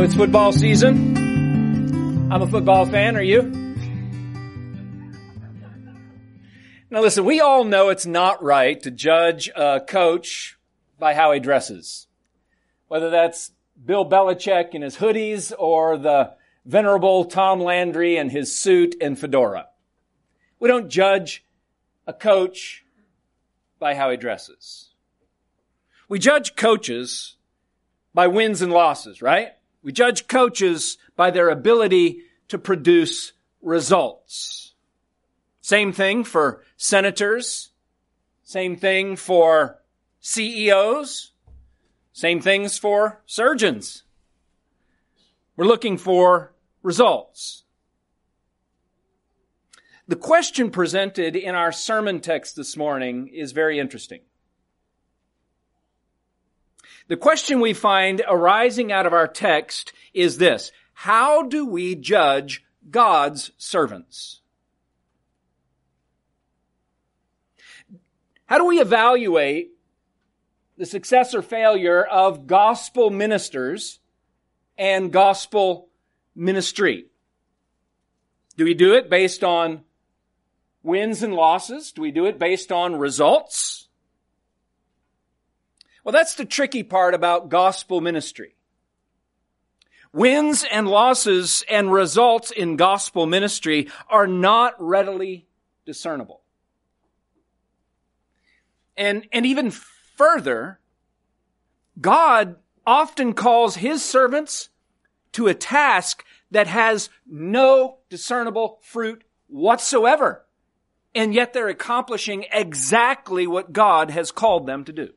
It's football season. I'm a football fan. Are you? Now listen, we all know it's not right to judge a coach by how he dresses. Whether that's Bill Belichick in his hoodies or the venerable Tom Landry in his suit and fedora. We don't judge a coach by how he dresses. We judge coaches by wins and losses, right? We judge coaches by their ability to produce results. Same thing for senators. Same thing for CEOs. Same things for surgeons. We're looking for results. The question presented in our sermon text this morning is very interesting. The question we find arising out of our text is this. How do we judge God's servants? How do we evaluate the success or failure of gospel ministers and gospel ministry? Do we do it based on wins and losses? Do we do it based on results? Well, that's the tricky part about gospel ministry. Wins and losses and results in gospel ministry are not readily discernible. And, and even further, God often calls his servants to a task that has no discernible fruit whatsoever. And yet they're accomplishing exactly what God has called them to do.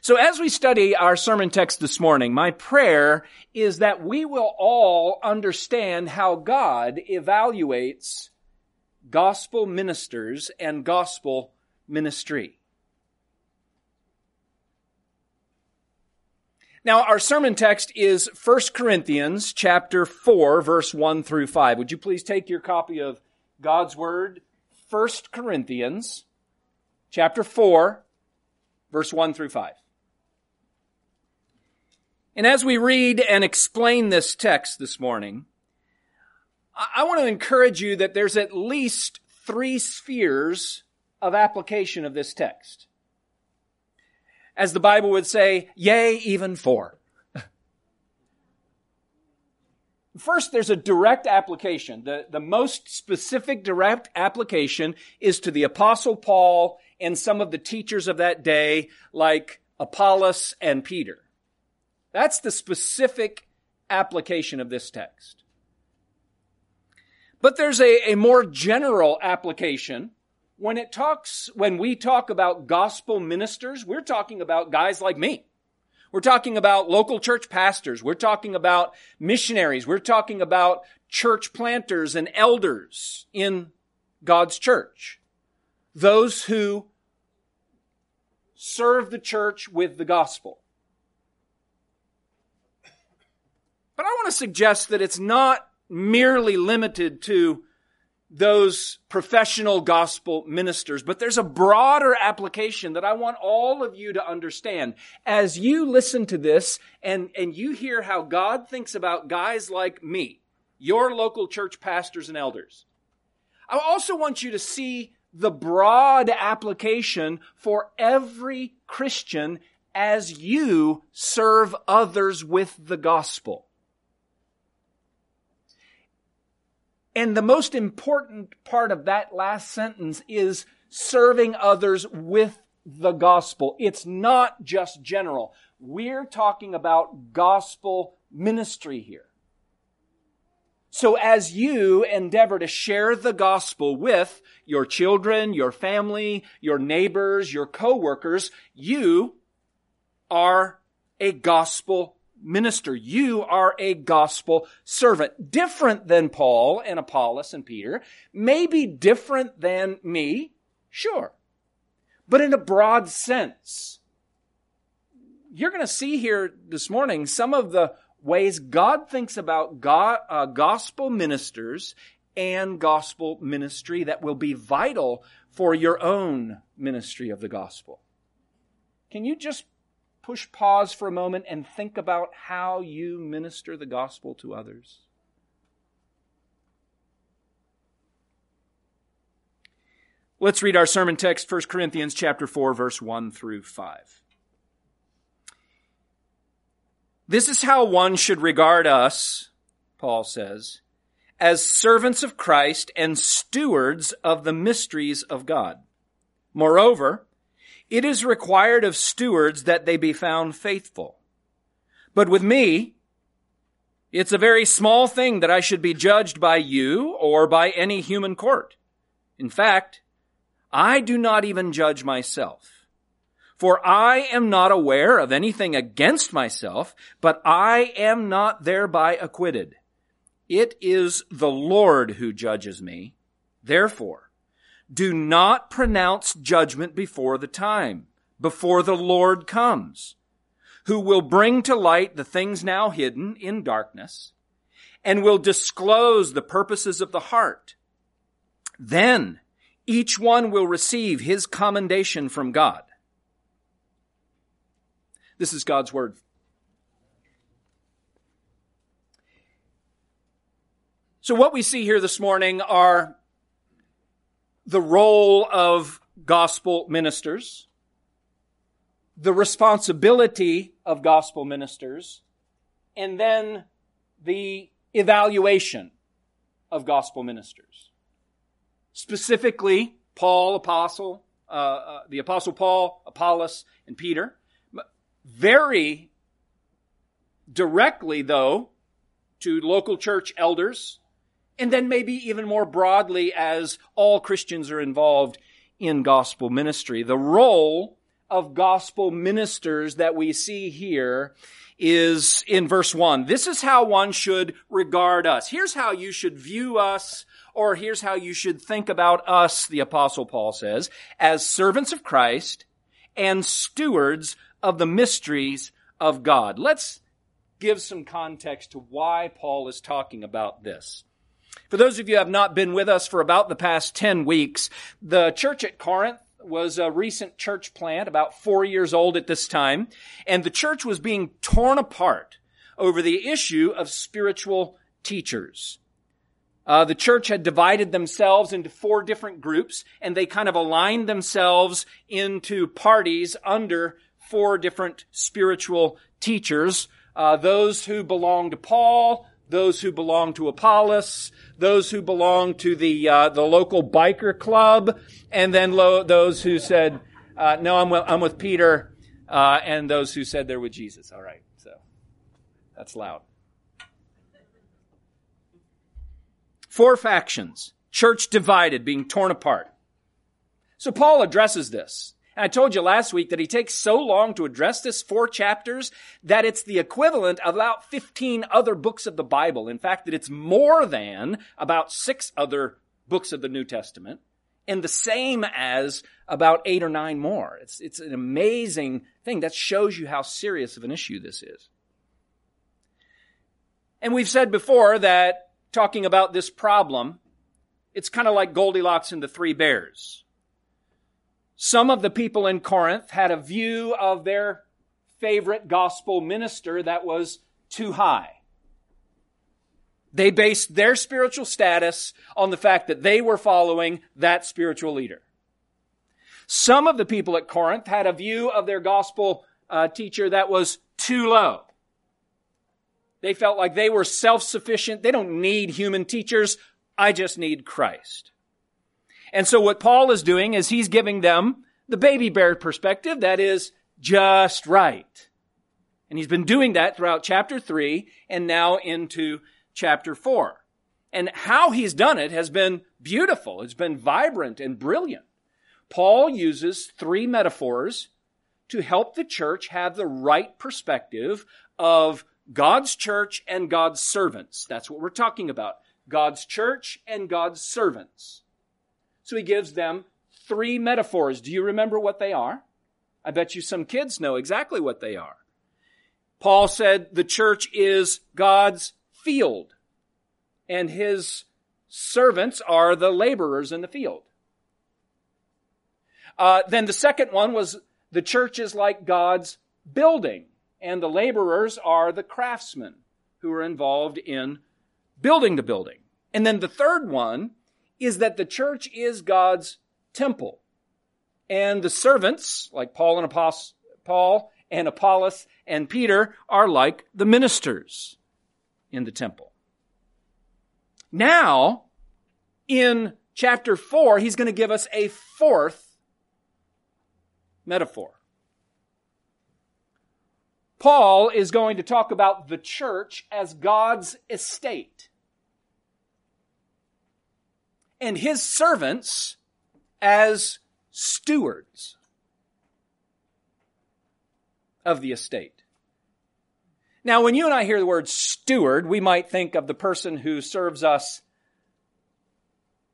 So as we study our sermon text this morning, my prayer is that we will all understand how God evaluates gospel ministers and gospel ministry. Now, our sermon text is 1 Corinthians chapter 4, verse 1 through 5. Would you please take your copy of God's Word? 1 Corinthians chapter 4, verse 1 through 5. And as we read and explain this text this morning, I want to encourage you that there's at least three spheres of application of this text. As the Bible would say, yea, even four. First, there's a direct application. The, the most specific direct application is to the apostle Paul and some of the teachers of that day, like Apollos and Peter. That's the specific application of this text. But there's a, a more general application. When it talks, when we talk about gospel ministers, we're talking about guys like me. We're talking about local church pastors. We're talking about missionaries. We're talking about church planters and elders in God's church. Those who serve the church with the gospel. But I want to suggest that it's not merely limited to those professional gospel ministers, but there's a broader application that I want all of you to understand. As you listen to this and, and you hear how God thinks about guys like me, your local church pastors and elders, I also want you to see the broad application for every Christian as you serve others with the gospel. And the most important part of that last sentence is serving others with the gospel. It's not just general. We're talking about gospel ministry here. So as you endeavor to share the gospel with your children, your family, your neighbors, your coworkers, you are a gospel minister. You are a gospel servant. Different than Paul and Apollos and Peter. Maybe different than me. Sure. But in a broad sense. You're going to see here this morning some of the ways God thinks about God, uh, gospel ministers and gospel ministry that will be vital for your own ministry of the gospel. Can you just push pause for a moment and think about how you minister the gospel to others? Let's read our sermon text, 1 Corinthians chapter 4, verse 1 through 5. This is how one should regard us, Paul says, as servants of Christ and stewards of the mysteries of God. Moreover, it is required of stewards that they be found faithful. But with me, it's a very small thing that I should be judged by you or by any human court. In fact, I do not even judge myself. For I am not aware of anything against myself, but I am not thereby acquitted. It is the Lord who judges me. Therefore, do not pronounce judgment before the time, before the Lord comes, who will bring to light the things now hidden in darkness, and will disclose the purposes of the heart. Then each one will receive his commendation from God. This is God's word. So, what we see here this morning are the role of gospel ministers, the responsibility of gospel ministers, and then the evaluation of gospel ministers. Specifically, Paul, apostle, uh, uh, the apostle Paul, Apollos, and Peter. Very directly, though, to local church elders, and then maybe even more broadly as all Christians are involved in gospel ministry. The role of gospel ministers that we see here is in verse 1. This is how one should regard us. Here's how you should view us, or here's how you should think about us, the apostle Paul says, as servants of Christ and stewards of the mysteries of God. Let's give some context to why Paul is talking about this. For those of you who have not been with us for about the past 10 weeks, the church at Corinth was a recent church plant, about four years old at this time, and the church was being torn apart over the issue of spiritual teachers. Uh, the church had divided themselves into four different groups, and they kind of aligned themselves into parties under four different spiritual teachers. Uh, those who belonged to Paul, those who belong to Apollos, those who belong to the uh, the local biker club, and then lo- those who said, uh, "No, I'm with, I'm with Peter," uh, and those who said they're with Jesus. All right, so that's loud. Four factions, church divided, being torn apart. So Paul addresses this. And I told you last week that he takes so long to address this four chapters that it's the equivalent of about 15 other books of the Bible. In fact, that it's more than about six other books of the New Testament and the same as about eight or nine more. It's, it's an amazing thing. That shows you how serious of an issue this is. And we've said before that talking about this problem, it's kind of like Goldilocks and the Three Bears. Some of the people in Corinth had a view of their favorite gospel minister that was too high. They based their spiritual status on the fact that they were following that spiritual leader. Some of the people at Corinth had a view of their gospel uh, teacher that was too low. They felt like they were self-sufficient. They don't need human teachers. I just need Christ. And so what Paul is doing is he's giving them the baby bear perspective that is just right. And he's been doing that throughout chapter three and now into chapter four. And how he's done it has been beautiful. It's been vibrant and brilliant. Paul uses three metaphors to help the church have the right perspective of God's church and God's servants. That's what we're talking about. God's church and God's servants. So he gives them three metaphors. Do you remember what they are? I bet you some kids know exactly what they are. Paul said the church is God's field, and his servants are the laborers in the field. Uh, then the second one was the church is like God's building, and the laborers are the craftsmen who are involved in building the building. And then the third one is that the church is God's temple. And the servants, like Paul and Apollos, Paul and Apollos and Peter, are like the ministers in the temple. Now, in chapter 4, he's going to give us a fourth metaphor. Paul is going to talk about the church as God's estate and his servants as stewards of the estate. Now, when you and I hear the word steward, we might think of the person who serves us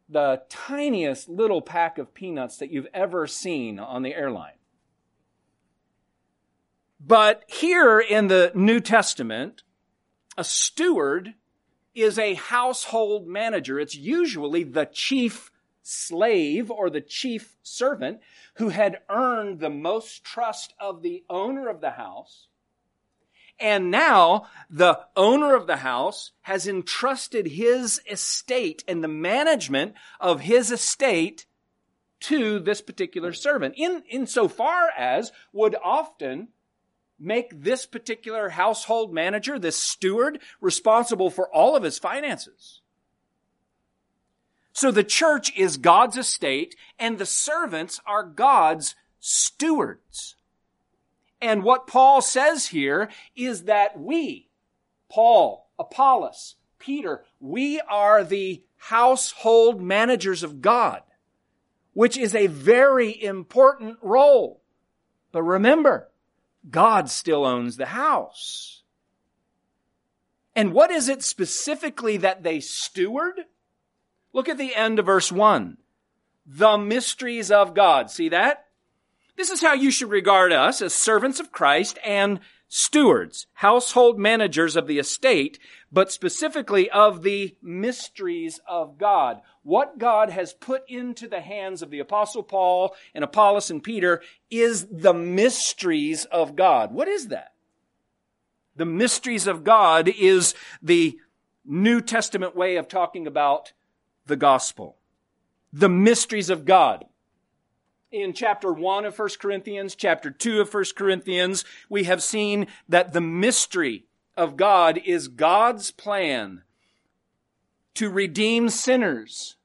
the tiniest little pack of peanuts that you've ever seen on the airline. But here in the New Testament, a steward is a household manager. It's usually the chief slave or the chief servant who had earned the most trust of the owner of the house. And now the owner of the house has entrusted his estate and the management of his estate to this particular servant in, insofar as would often make this particular household manager, this steward, responsible for all of his finances. So the church is God's estate and the servants are God's stewards. And what Paul says here is that we, Paul, Apollos, Peter, we are the household managers of God, which is a very important role. But remember, God still owns the house. And what is it specifically that they steward? Look at the end of verse 1. The mysteries of God. See that? This is how you should regard us as servants of Christ and stewards, household managers of the estate, but specifically of the mysteries of God. What God has put into the hands of the apostle Paul and Apollos and Peter is the mysteries of God. What is that? The mysteries of God is the New Testament way of talking about the gospel. The mysteries of God in chapter 1 of 1 Corinthians, chapter 2 of 1 Corinthians, we have seen that the mystery of God is God's plan to redeem sinners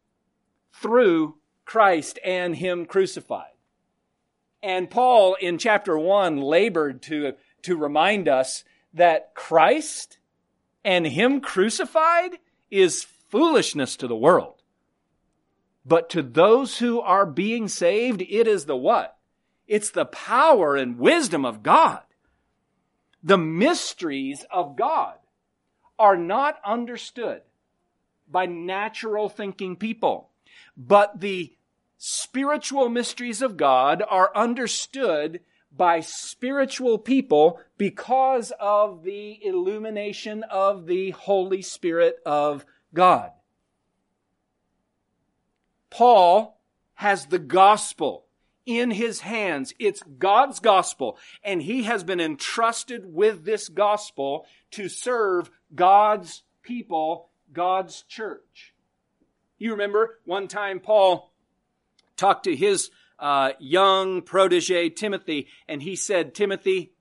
through Christ and Him crucified. And Paul in chapter 1 labored to, to remind us that Christ and Him crucified is foolishness to the world. But to those who are being saved, it is the what? It's the power and wisdom of God. The mysteries of God are not understood by natural thinking people, but the spiritual mysteries of God are understood by spiritual people because of the illumination of the Holy Spirit of God. Paul has the gospel in his hands. It's God's gospel, and he has been entrusted with this gospel to serve God's people, God's church. You remember one time Paul talked to his uh, young protege Timothy, and he said, Timothy,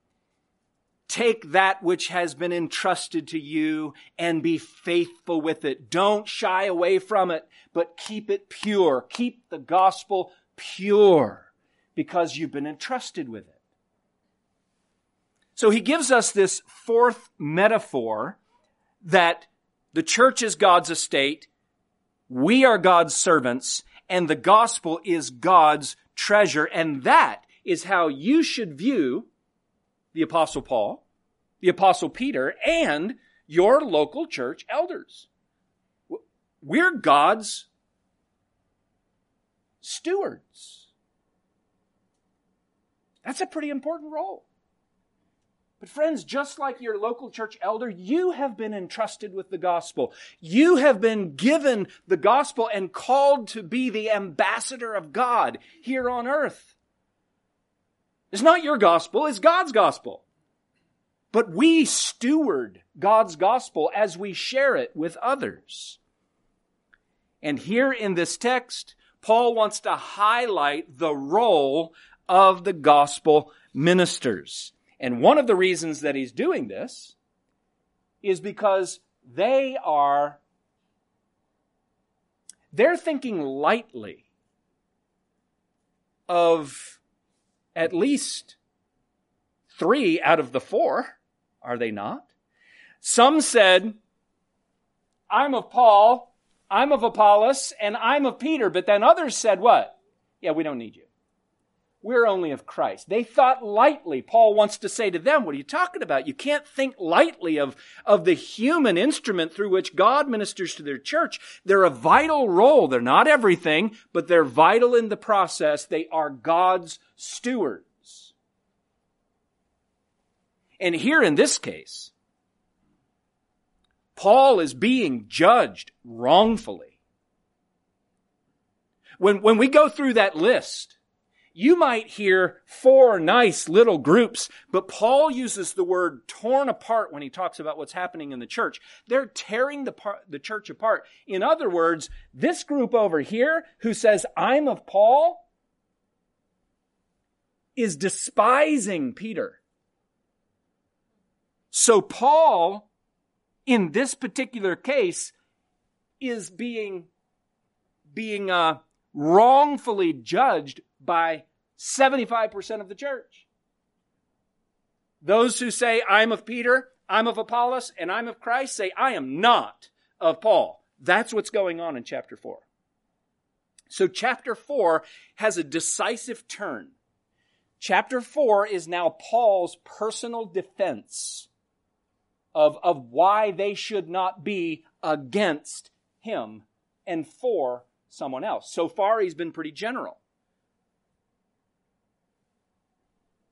Take that which has been entrusted to you and be faithful with it. Don't shy away from it, but keep it pure. Keep the gospel pure because you've been entrusted with it. So he gives us this fourth metaphor that the church is God's estate, we are God's servants, and the gospel is God's treasure. And that is how you should view the apostle Paul, the apostle Peter, and your local church elders. We're God's stewards. That's a pretty important role. But friends, just like your local church elder, you have been entrusted with the gospel. You have been given the gospel and called to be the ambassador of God here on earth. It's not your gospel, it's God's gospel. But we steward God's gospel as we share it with others. And here in this text, Paul wants to highlight the role of the gospel ministers. And one of the reasons that he's doing this is because they are, they're thinking lightly of at least three out of the four, are they not? Some said, I'm of Paul, I'm of Apollos, and I'm of Peter. But then others said, What? Yeah, we don't need you. We're only of Christ. They thought lightly. Paul wants to say to them, What are you talking about? You can't think lightly of, of the human instrument through which God ministers to their church. They're a vital role. They're not everything, but they're vital in the process. They are God's stewards. And here in this case, Paul is being judged wrongfully. When, when we go through that list, you might hear four nice little groups, but Paul uses the word torn apart when he talks about what's happening in the church. They're tearing the, par- the church apart. In other words, this group over here who says, I'm of Paul, is despising Peter. So Paul, in this particular case, is being, being, uh, wrongfully judged by 75% of the church. Those who say, I'm of Peter, I'm of Apollos, and I'm of Christ say, I am not of Paul. That's what's going on in chapter 4. So chapter 4 has a decisive turn. Chapter 4 is now Paul's personal defense of, of why they should not be against him and for someone else. So far, he's been pretty general.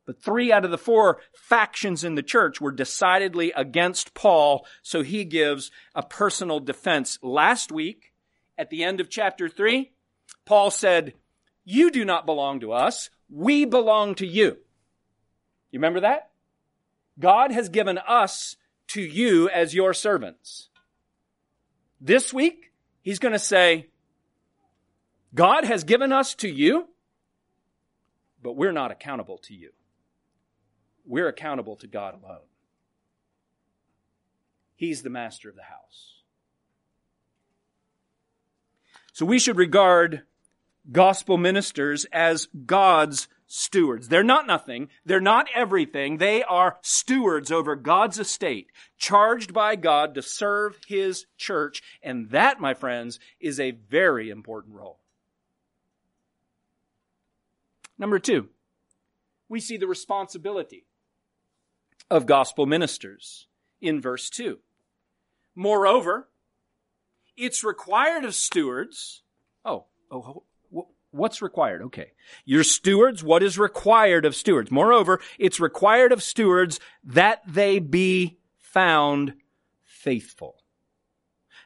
But three out of the four factions in the church were decidedly against Paul, so he gives a personal defense. Last week, at the end of chapter three, Paul said, You do not belong to us, we belong to you. You remember that? God has given us to you as your servants. This week, he's going to say, God has given us to you, but we're not accountable to you. We're accountable to God alone. He's the master of the house. So we should regard gospel ministers as God's stewards. They're not nothing. They're not everything. They are stewards over God's estate, charged by God to serve His church. And that, my friends, is a very important role. Number two, we see the responsibility of gospel ministers in verse two. Moreover, it's required of stewards. Oh, oh, What's required? Okay. Your stewards, what is required of stewards? Moreover, it's required of stewards that they be found faithful.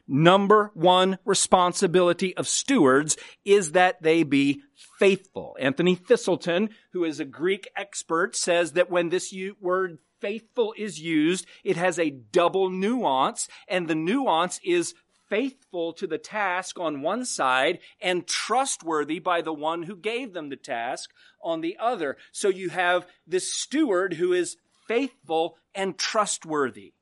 Number one responsibility of stewards is that they be faithful. Anthony Thiselton, who is a Greek expert, says that when this word faithful is used, it has a double nuance, and the nuance is faithful to the task on one side and trustworthy by the one who gave them the task on the other. So you have this steward who is faithful and trustworthy.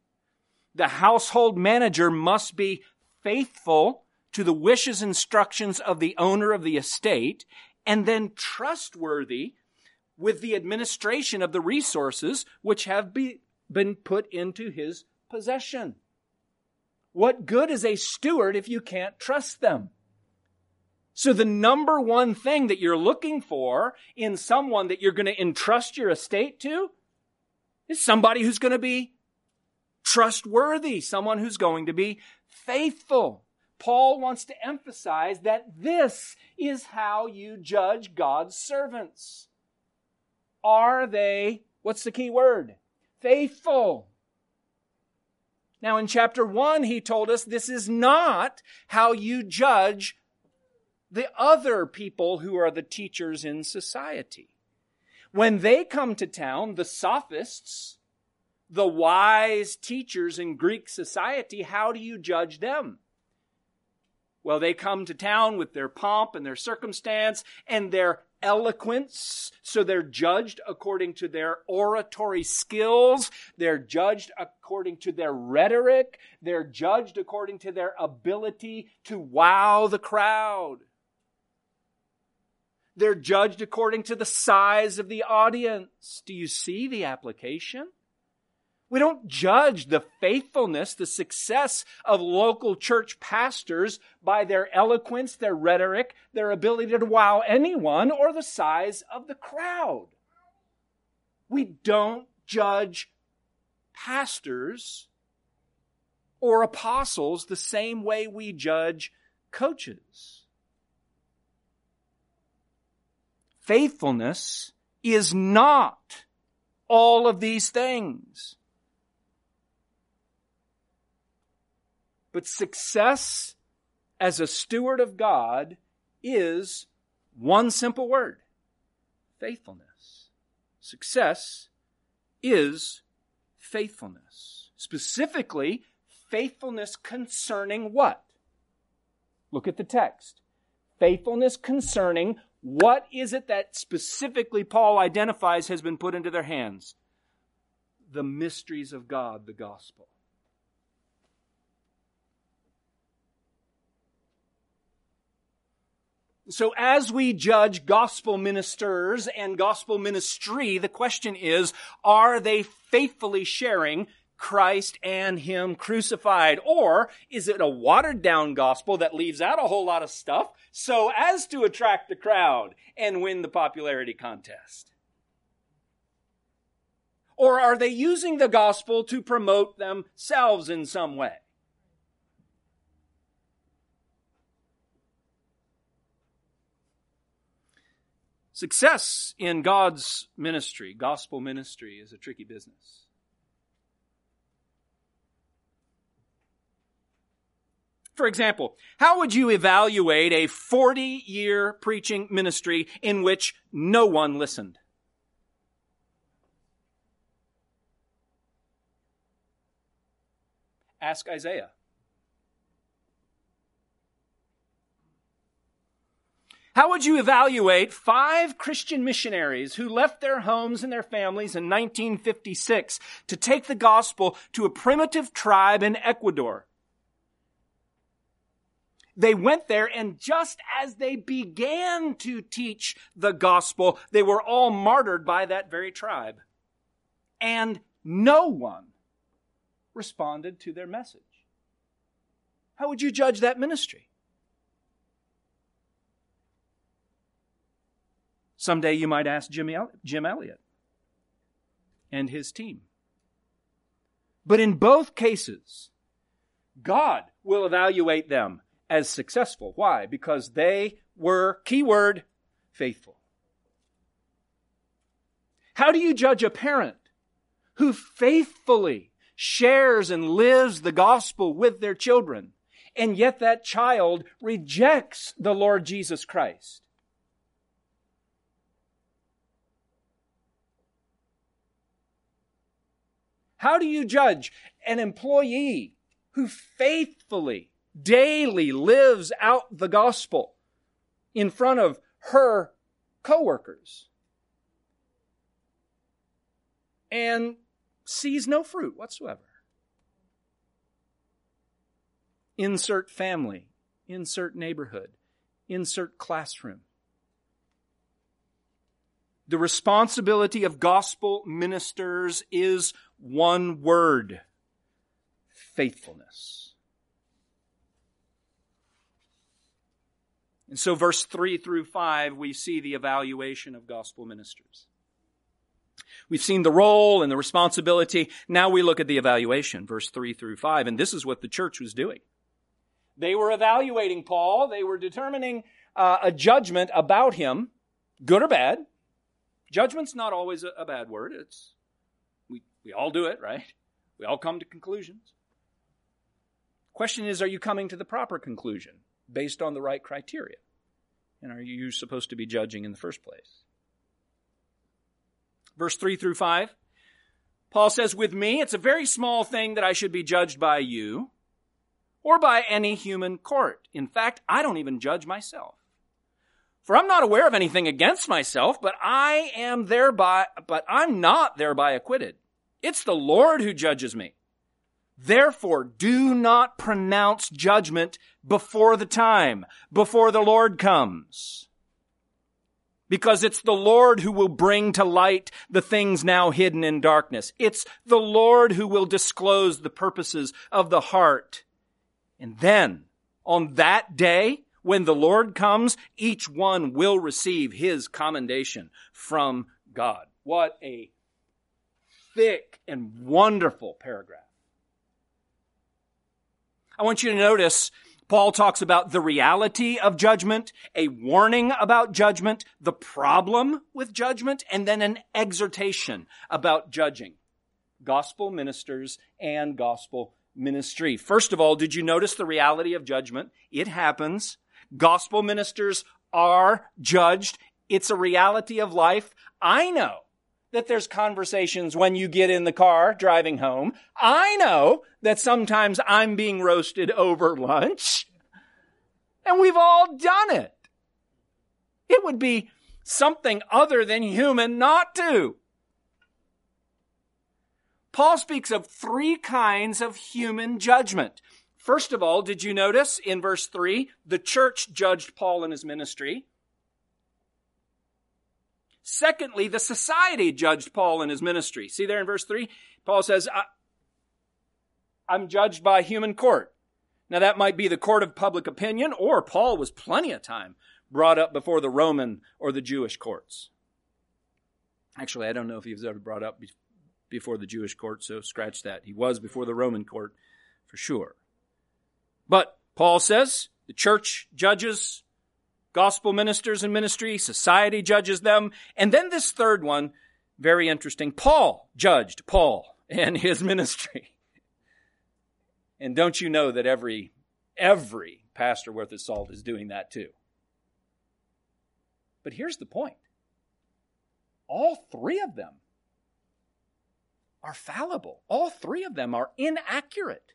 The household manager must be faithful to the wishes and instructions of the owner of the estate and then trustworthy with the administration of the resources which have be, been put into his possession. What good is a steward if you can't trust them? So the number one thing that you're looking for in someone that you're going to entrust your estate to is somebody who's going to be trustworthy, someone who's going to be faithful. Paul wants to emphasize that this is how you judge God's servants. Are they, what's the key word? Faithful. Now, in chapter 1, he told us this is not how you judge the other people who are the teachers in society. When they come to town, the sophists, the wise teachers in Greek society, how do you judge them? Well, they come to town with their pomp and their circumstance and their eloquence. So they're judged according to their oratory skills. They're judged according to their rhetoric. They're judged according to their ability to wow the crowd. They're judged according to the size of the audience. Do you see the application? We don't judge the faithfulness, the success of local church pastors by their eloquence, their rhetoric, their ability to wow anyone, or the size of the crowd. We don't judge pastors or apostles the same way we judge coaches. Faithfulness is not all of these things. But success as a steward of God is one simple word faithfulness. Success is faithfulness. Specifically, faithfulness concerning what? Look at the text. Faithfulness concerning what is it that specifically Paul identifies has been put into their hands? The mysteries of God, the gospel. So as we judge gospel ministers and gospel ministry, the question is, are they faithfully sharing Christ and Him crucified? Or is it a watered down gospel that leaves out a whole lot of stuff so as to attract the crowd and win the popularity contest? Or are they using the gospel to promote themselves in some way? Success in God's ministry, gospel ministry, is a tricky business. For example, how would you evaluate a 40 year preaching ministry in which no one listened? Ask Isaiah. How would you evaluate five Christian missionaries who left their homes and their families in 1956 to take the gospel to a primitive tribe in Ecuador? They went there and just as they began to teach the gospel, they were all martyred by that very tribe. And no one responded to their message. How would you judge that ministry? Someday you might ask Jim, Jim Elliot and his team. But in both cases, God will evaluate them as successful. Why? Because they were, keyword, faithful. How do you judge a parent who faithfully shares and lives the gospel with their children, and yet that child rejects the Lord Jesus Christ? How do you judge an employee who faithfully, daily lives out the gospel in front of her coworkers and sees no fruit whatsoever? Insert family, insert neighborhood, insert classroom. The responsibility of gospel ministers is one word faithfulness. And so, verse 3 through 5, we see the evaluation of gospel ministers. We've seen the role and the responsibility. Now we look at the evaluation, verse 3 through 5. And this is what the church was doing. They were evaluating Paul, they were determining uh, a judgment about him, good or bad. Judgment's not always a, a bad word. It's we all do it, right? We all come to conclusions. Question is, are you coming to the proper conclusion based on the right criteria? And are you supposed to be judging in the first place? verse 3 through 5. Paul says, With me, it's a very small thing that I should be judged by you or by any human court. In fact, I don't even judge myself. For I'm not aware of anything against myself, but I am thereby, but I'm not thereby acquitted. It's the Lord who judges me. Therefore, do not pronounce judgment before the time, before the Lord comes. Because it's the Lord who will bring to light the things now hidden in darkness. It's the Lord who will disclose the purposes of the heart. And then, on that day, when the Lord comes, each one will receive his commendation from God. What a thick and wonderful paragraph. I want you to notice Paul talks about the reality of judgment, a warning about judgment, the problem with judgment, and then an exhortation about judging. Gospel ministers and gospel ministry. First of all, did you notice the reality of judgment? It happens. Gospel ministers are judged. It's a reality of life. I know that there's conversations when you get in the car driving home. I know that sometimes I'm being roasted over lunch. And we've all done it. It would be something other than human not to. Paul speaks of three kinds of human judgment. First of all, did you notice in verse 3, the church judged Paul in his ministry. Secondly, the society judged Paul in his ministry. See there in verse 3? Paul says, I'm judged by human court. Now that might be the court of public opinion, or Paul was plenty of time brought up before the Roman or the Jewish courts. Actually, I don't know if he was ever brought up before the Jewish court, so scratch that. He was before the Roman court for sure. But Paul says the church judges gospel ministers and ministry, society judges them. And then this third one, very interesting. Paul judged Paul and his ministry. And don't you know that every, every pastor worth his salt is doing that too? But here's the point. All three of them are fallible. All three of them are inaccurate.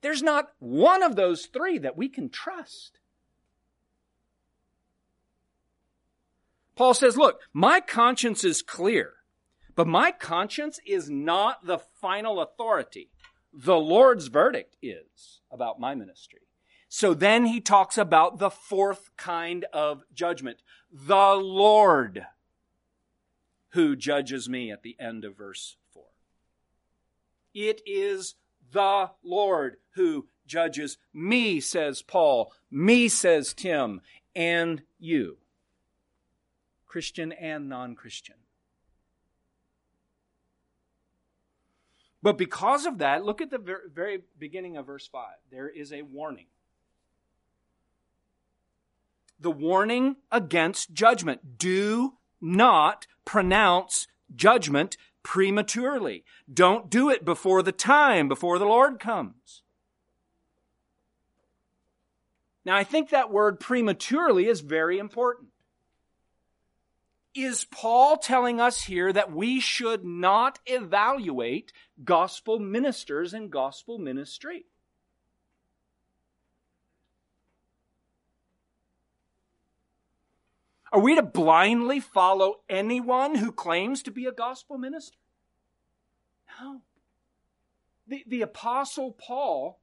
There's not one of those three that we can trust. Paul says, look, my conscience is clear, but my conscience is not the final authority. The Lord's verdict is about my ministry. So then he talks about the fourth kind of judgment. The Lord who judges me at the end of verse 4. It is the Lord who judges me, says Paul, me, says Tim, and you. Christian and non Christian. But because of that, look at the very beginning of verse 5. There is a warning. The warning against judgment. Do not pronounce judgment prematurely. Don't do it before the time, before the Lord comes. Now, I think that word prematurely is very important is Paul telling us here that we should not evaluate gospel ministers and gospel ministry? Are we to blindly follow anyone who claims to be a gospel minister? No. The, the Apostle Paul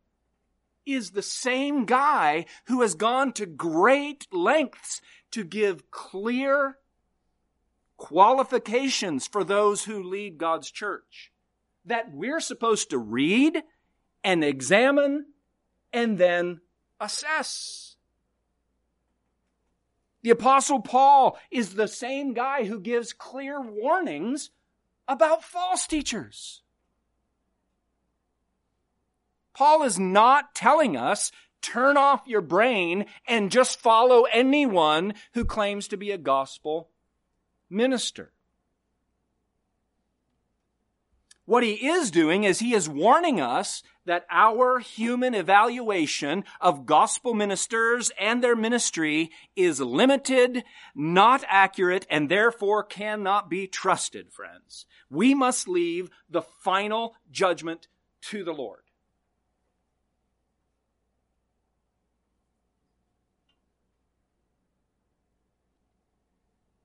is the same guy who has gone to great lengths to give clear qualifications for those who lead God's church that we're supposed to read and examine and then assess. The apostle Paul is the same guy who gives clear warnings about false teachers. Paul is not telling us turn off your brain and just follow anyone who claims to be a gospel minister. What he is doing is he is warning us that our human evaluation of gospel ministers and their ministry is limited, not accurate, and therefore cannot be trusted, friends. We must leave the final judgment to the Lord.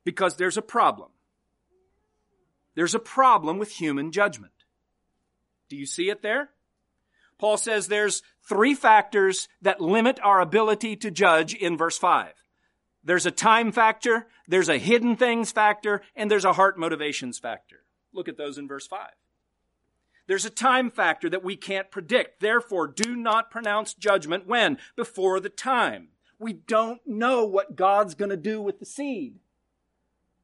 Because there's a problem. There's a problem with human judgment. Do you see it there? Paul says there's three factors that limit our ability to judge in verse 5. There's a time factor, there's a hidden things factor, and there's a heart motivations factor. Look at those in verse 5. There's a time factor that we can't predict. Therefore, do not pronounce judgment when? Before the time. We don't know what God's going to do with the seed.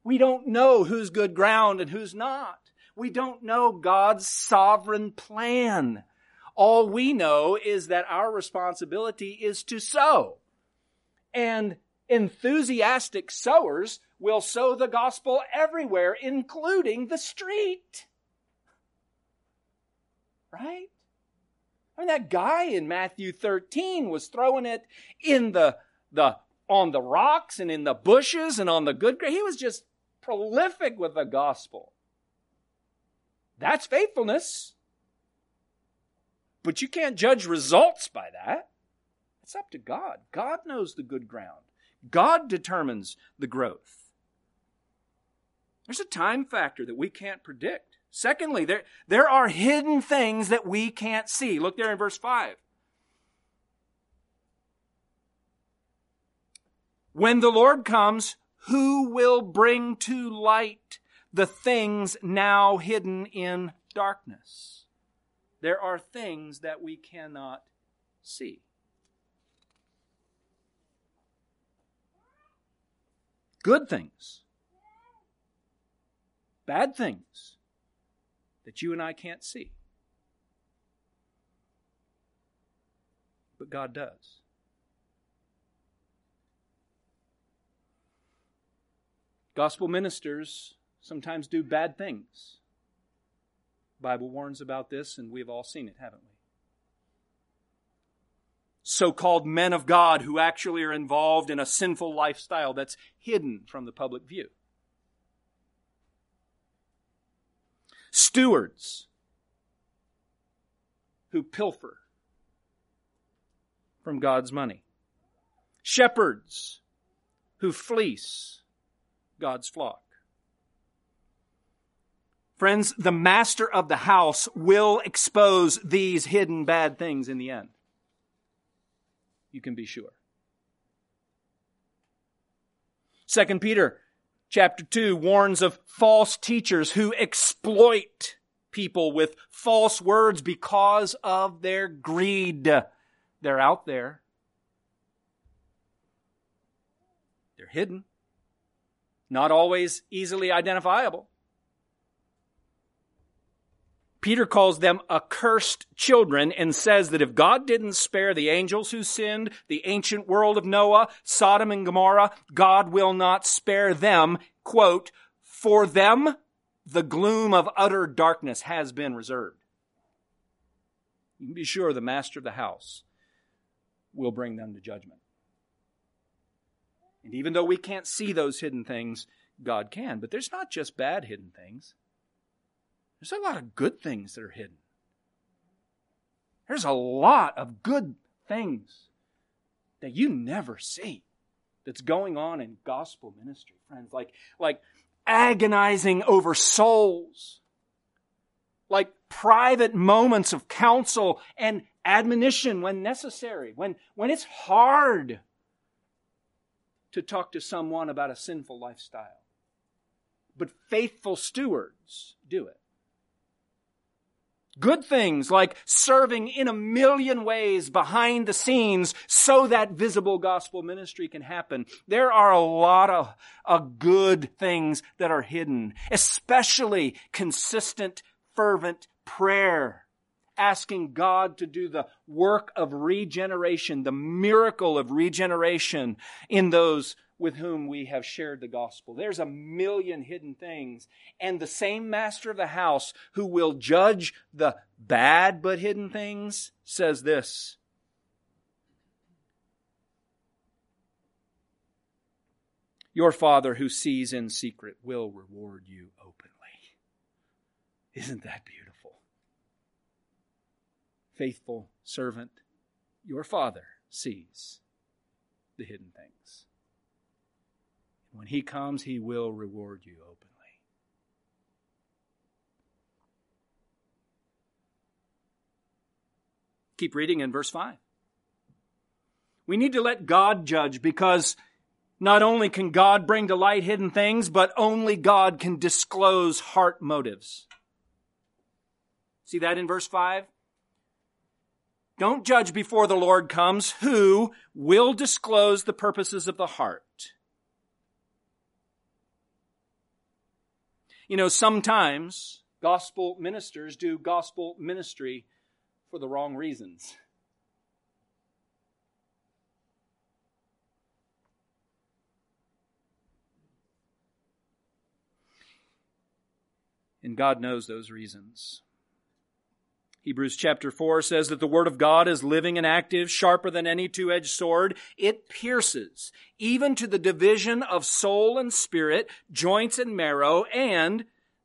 We don't know who's good ground and who's not. We don't know God's sovereign plan. All we know is that our responsibility is to sow. And enthusiastic sowers will sow the gospel everywhere, including the street. Right? I mean, that guy in Matthew 13 was throwing it in the, the, on the rocks and in the bushes and on the good ground. He was just prolific with the gospel. That's faithfulness. But you can't judge results by that. It's up to God. God knows the good ground. God determines the growth. There's a time factor that we can't predict. Secondly, there, there are hidden things that we can't see. Look there in verse 5. When the Lord comes, who will bring to light the things now hidden in darkness? There are things that we cannot see. Good things, bad things that you and I can't see. But God does. Gospel ministers sometimes do bad things. The Bible warns about this, and we've all seen it, haven't we? So called men of God who actually are involved in a sinful lifestyle that's hidden from the public view. Stewards who pilfer from God's money. Shepherds who fleece God's flock. Friends, the master of the house will expose these hidden bad things in the end. You can be sure. Second Peter chapter 2 warns of false teachers who exploit people with false words because of their greed. They're out there. They're hidden not always easily identifiable. Peter calls them accursed children and says that if God didn't spare the angels who sinned, the ancient world of Noah, Sodom and Gomorrah, God will not spare them. Quote, for them, the gloom of utter darkness has been reserved. You can be sure the master of the house will bring them to judgment. And even though we can't see those hidden things, God can. But there's not just bad hidden things, there's a lot of good things that are hidden. There's a lot of good things that you never see that's going on in gospel ministry, friends. Like, like agonizing over souls, like private moments of counsel and admonition when necessary, when, when it's hard to talk to someone about a sinful lifestyle. But faithful stewards do it. Good things like serving in a million ways behind the scenes so that visible gospel ministry can happen. There are a lot of, of good things that are hidden, especially consistent, fervent prayer asking God to do the work of regeneration, the miracle of regeneration in those with whom we have shared the gospel. There's a million hidden things. And the same master of the house who will judge the bad but hidden things says this. Your Father who sees in secret will reward you openly. Isn't that beautiful? Faithful servant, your Father sees the hidden things. When He comes, He will reward you openly. Keep reading in verse 5. We need to let God judge because not only can God bring to light hidden things, but only God can disclose heart motives. See that in verse 5? Don't judge before the Lord comes, who will disclose the purposes of the heart. You know, sometimes gospel ministers do gospel ministry for the wrong reasons. And God knows those reasons. Hebrews chapter 4 says that the Word of God is living and active, sharper than any two edged sword. It pierces even to the division of soul and spirit, joints and marrow, and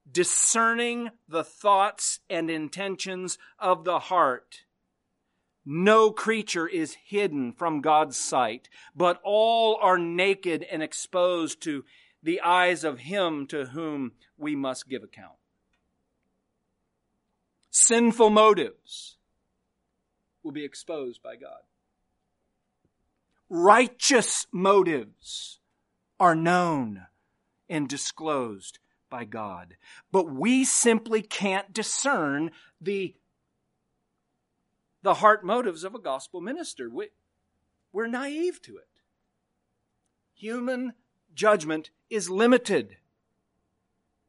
discerning the thoughts and intentions of the heart. No creature is hidden from God's sight, but all are naked and exposed to the eyes of Him to whom we must give account sinful motives will be exposed by God. Righteous motives are known and disclosed by God. But we simply can't discern the, the heart motives of a gospel minister. We, we're naive to it. Human judgment is limited.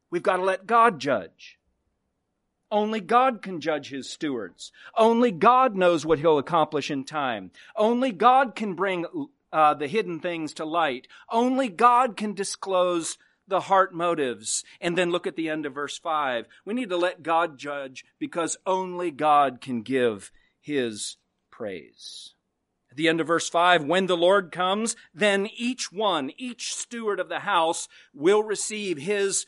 We've got to let God judge. Only God can judge his stewards. Only God knows what he'll accomplish in time. Only God can bring uh, the hidden things to light. Only God can disclose the heart motives. And then look at the end of verse 5. We need to let God judge because only God can give his praise. At the end of verse 5, when the Lord comes, then each one, each steward of the house will receive his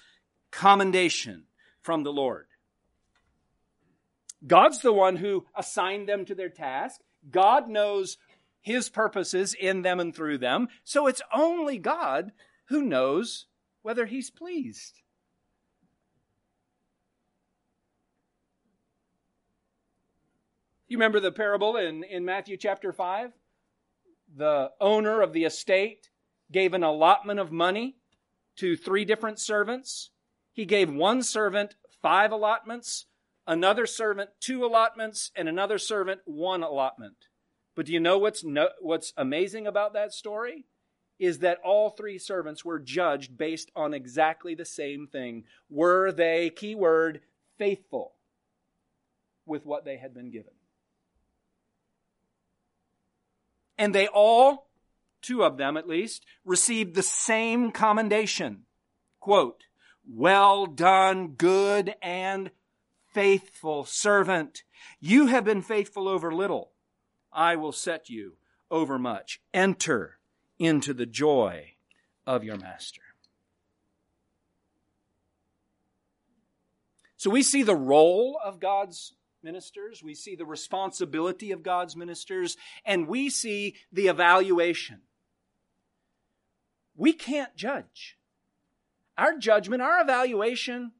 commendation from the Lord. God's the one who assigned them to their task. God knows his purposes in them and through them. So it's only God who knows whether he's pleased. You remember the parable in, in Matthew chapter 5? The owner of the estate gave an allotment of money to three different servants. He gave one servant five allotments, another servant two allotments, and another servant one allotment. But do you know what's, no, what's amazing about that story? Is that all three servants were judged based on exactly the same thing. Were they, keyword, faithful with what they had been given? And they all, two of them at least, received the same commendation. Quote, well done, good and faithful servant. You have been faithful over little. I will set you over much. Enter into the joy of your master. So we see the role of God's ministers, we see the responsibility of God's ministers, and we see the evaluation. We can't judge. Our judgment, our evaluation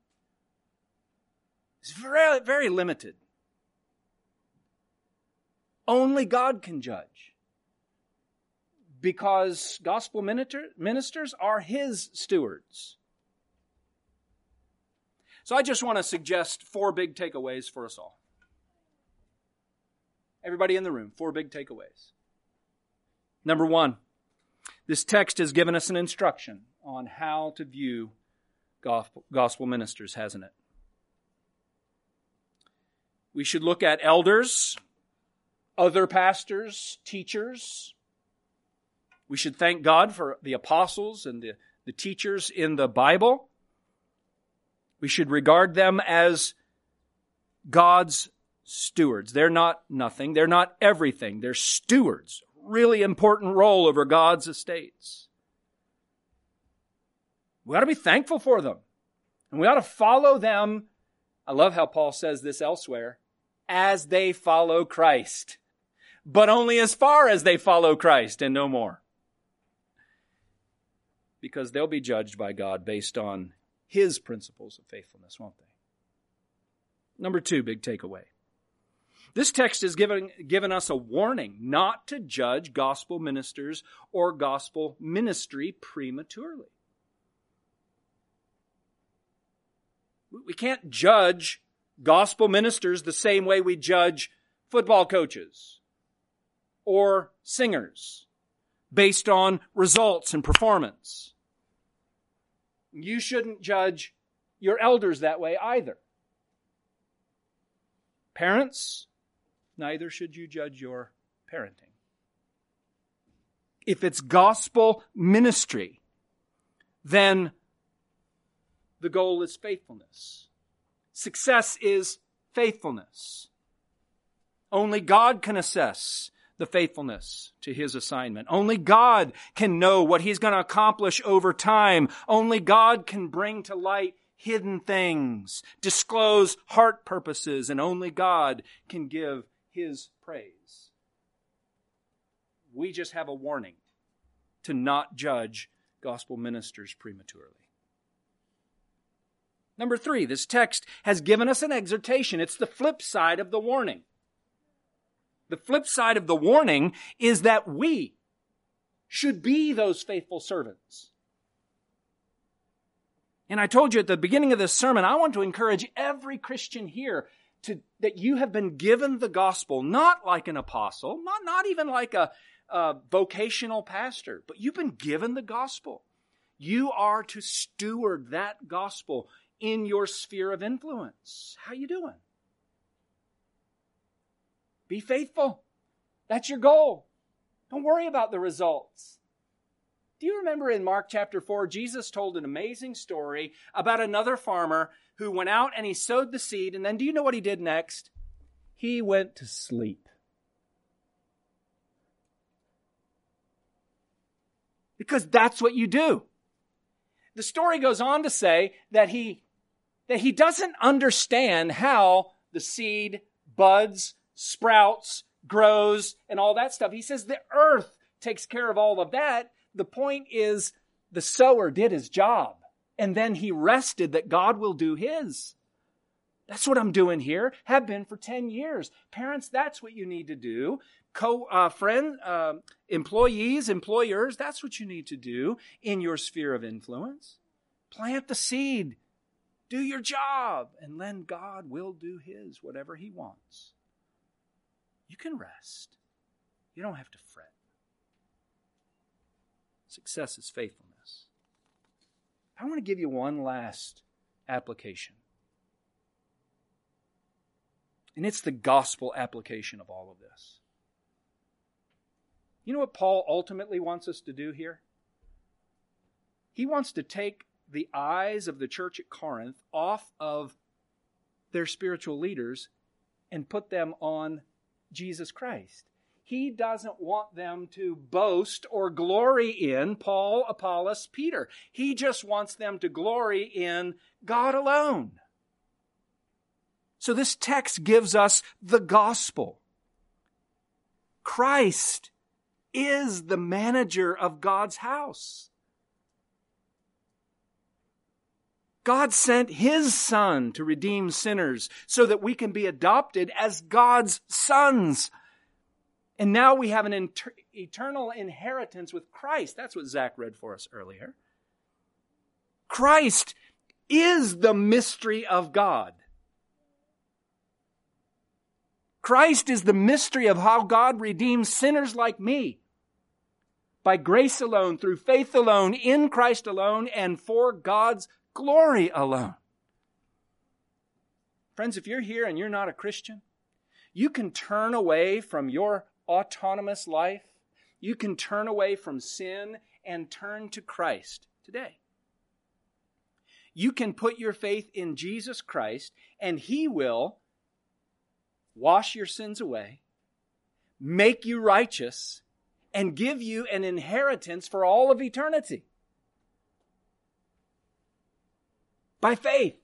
is very, very limited. Only God can judge. Because gospel ministers are His stewards. So I just want to suggest four big takeaways for us all. Everybody in the room, four big takeaways. Number one, this text has given us an instruction on how to view gospel ministers, hasn't it? We should look at elders, other pastors, teachers. We should thank God for the apostles and the, the teachers in the Bible. We should regard them as God's stewards. They're not nothing. They're not everything. They're stewards. Really important role over God's estates. We ought to be thankful for them. And we ought to follow them. I love how Paul says this elsewhere as they follow Christ, but only as far as they follow Christ and no more. Because they'll be judged by God based on his principles of faithfulness, won't they? Number two, big takeaway. This text is given, given us a warning not to judge gospel ministers or gospel ministry prematurely. We can't judge gospel ministers the same way we judge football coaches or singers based on results and performance. You shouldn't judge your elders that way either. Parents, neither should you judge your parenting. If it's gospel ministry, then the goal is faithfulness. Success is faithfulness. Only God can assess the faithfulness to his assignment. Only God can know what he's going to accomplish over time. Only God can bring to light hidden things, disclose heart purposes, and only God can give his praise. We just have a warning to not judge gospel ministers prematurely. Number three, this text has given us an exhortation. It's the flip side of the warning. The flip side of the warning is that we should be those faithful servants. And I told you at the beginning of this sermon, I want to encourage every Christian here to, that you have been given the gospel, not like an apostle, not, not even like a, a vocational pastor, but you've been given the gospel. You are to steward that gospel in your sphere of influence. How you doing? Be faithful. That's your goal. Don't worry about the results. Do you remember in Mark chapter 4, Jesus told an amazing story about another farmer who went out and he sowed the seed, and then do you know what he did next? He went to sleep. Because that's what you do. The story goes on to say that he, that he doesn't understand how the seed buds, sprouts, grows, and all that stuff. He says the earth takes care of all of that. The point is the sower did his job and then he rested that God will do his. That's what I'm doing here. Have been for 10 years. Parents, that's what you need to do. Co, uh, friend, uh, employees, employers, that's what you need to do in your sphere of influence. Plant the seed. Do your job. And then God will do his, whatever he wants you can rest. You don't have to fret. Success is faithfulness. I want to give you one last application. And it's the gospel application of all of this. You know what Paul ultimately wants us to do here? He wants to take the eyes of the church at Corinth off of their spiritual leaders and put them on Jesus Christ. He doesn't want them to boast or glory in Paul, Apollos, Peter. He just wants them to glory in God alone. So this text gives us the gospel. Christ is the manager of God's house. God sent His Son to redeem sinners so that we can be adopted as God's sons. And now we have an inter- eternal inheritance with Christ. That's what Zach read for us earlier. Christ is the mystery of God. Christ is the mystery of how God redeems sinners like me. By grace alone, through faith alone, in Christ alone, and for God's glory alone. Friends, if you're here and you're not a Christian, You can turn away from your autonomous life. You can turn away from sin and turn to Christ today. You can put your faith in Jesus Christ, and He will wash your sins away, make you righteous, and give you an inheritance for all of eternity. By faith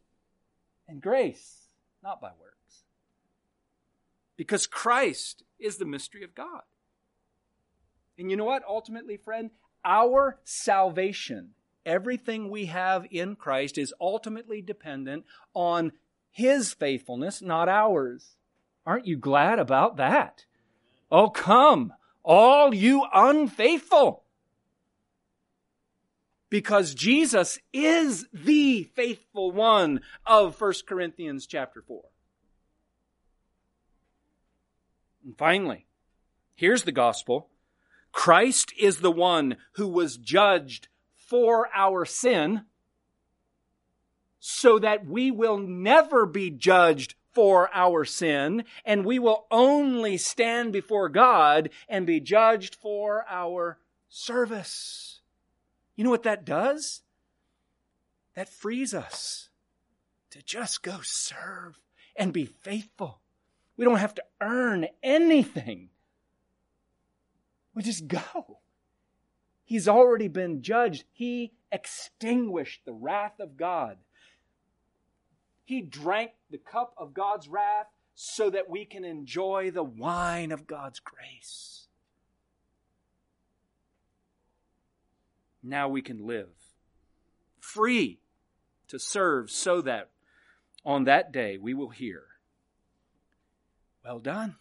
and grace, not by works. Because Christ is the mystery of God. And you know what? Ultimately, friend, our salvation, everything we have in Christ, is ultimately dependent on His faithfulness, not ours. Aren't you glad about that? Oh, come, all you unfaithful. Because Jesus is the faithful one of 1 Corinthians chapter 4. And finally, here's the gospel. Christ is the one who was judged for our sin so that we will never be judged for our sin, and we will only stand before God and be judged for our service. You know what that does? That frees us to just go serve and be faithful. We don't have to earn anything. We just go. He's already been judged. He extinguished the wrath of God he drank the cup of God's wrath so that we can enjoy the wine of God's grace. Now we can live free to serve so that on that day we will hear, Well done,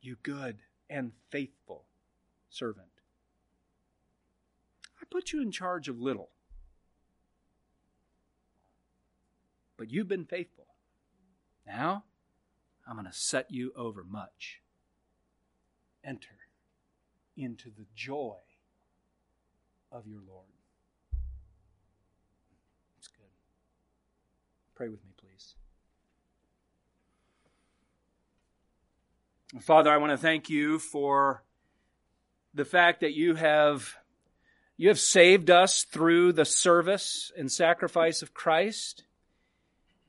you good and faithful servant. I put you in charge of little. but you've been faithful. Now, I'm going to set you over much. Enter into the joy of your Lord. That's good. Pray with me, please. Father, I want to thank you for the fact that you have you have saved us through the service and sacrifice of Christ.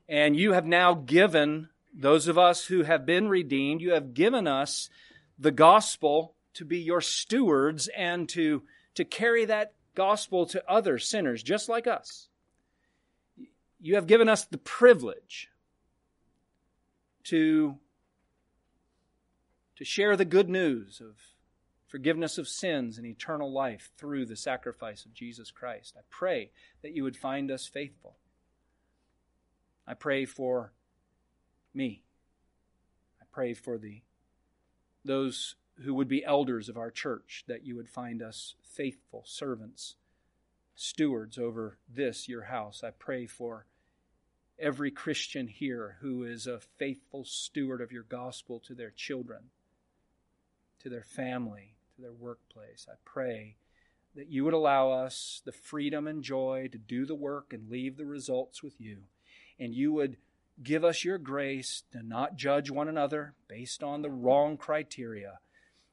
And you have now given those of us who have been redeemed, you have given us the gospel to be your stewards and to, to carry that gospel to other sinners just like us. You have given us the privilege to, to share the good news of forgiveness of sins and eternal life through the sacrifice of Jesus Christ. I pray that you would find us faithful. I pray for me. I pray for the those who would be elders of our church that you would find us faithful servants, stewards over this your house. I pray for every Christian here who is a faithful steward of your gospel to their children, to their family, to their workplace. I pray that you would allow us the freedom and joy to do the work and leave the results with you and you would give us your grace to not judge one another based on the wrong criteria,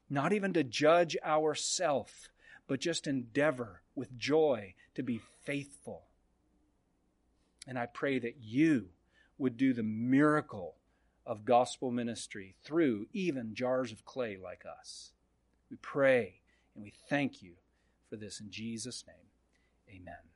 not even to judge ourself, but just endeavor with joy to be faithful. And I pray that you would do the miracle of gospel ministry through even jars of clay like us. We pray and we thank you for this in Jesus' name. Amen.